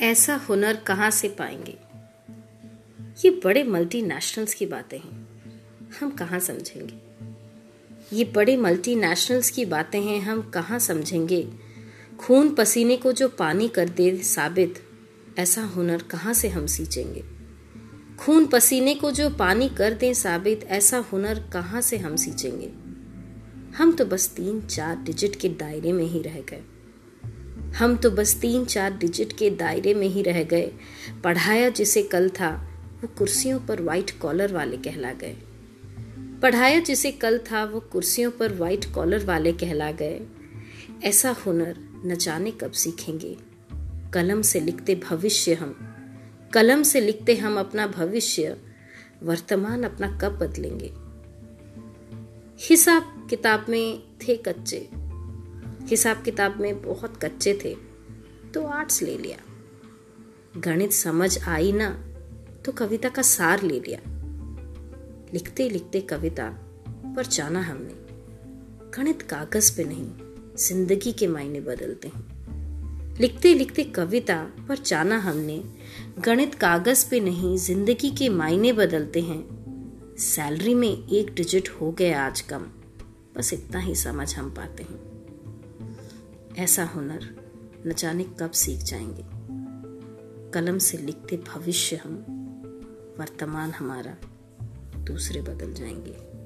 ऐसा हुनर कहाँ से पाएँगे? ये बड़े मल्टीनेशनल्स की बातें हैं। हम कहाँ समझेंगे? ये बड़े मल्टीनेशनल्स की बातें हैं, हम कहाँ समझेंगे? खून पसीने को जो पानी कर दे साबित, ऐसा हुनर कहाँ से हम सींचेंगे? खून पसीने को जो पानी कर दे साबित, ऐसा हुनर कहाँ से हम सींचेंगे? हम तो बस तीन चार डिजिट के दायरे में ही रह गए। हम तो बस तीन चार डिजिट के दायरे में ही रह गए। पढ़ाया जिसे कल था, वो कुर्सियों पर वाइट कॉलर वाले कहला गए। पढ़ाया जिसे कल था, वो कुर्सियों पर वाइट कॉलर वाले कहला गए। ऐसा हुनर न जाने कब सीखेंगे। कलम से लिखते भविष्य हम। कलम से लिखते हम अपना भविष्य। वर्तमान अपना कब बदलेंगे? हिसाब किताब में थे कच्चे। हिसाब किताब में बहुत कच्चे थे तो आर्ट्स ले लिया। गणित समझ आई ना तो कविता का सार ले लिया। लिखते लिखते कविता पर जाना हमने। गणित कागज़ पे नहीं, ज़िंदगी के मायने बदलते हैं। लिखते लिखते कविता पर जाना हमने। गणित कागज़ पे नहीं, ज़िंदगी के मायने बदलते हैं। सैलरी में एक डिजिट हो गया आज कम। बस इतना ही समझ हम पाते हैं। ऐसा हुनर न जाने कब सीख जाएँगे। कलम से लिखते भविष्य हम, वर्तमान हमारा दूसरे बदल जाएँगे।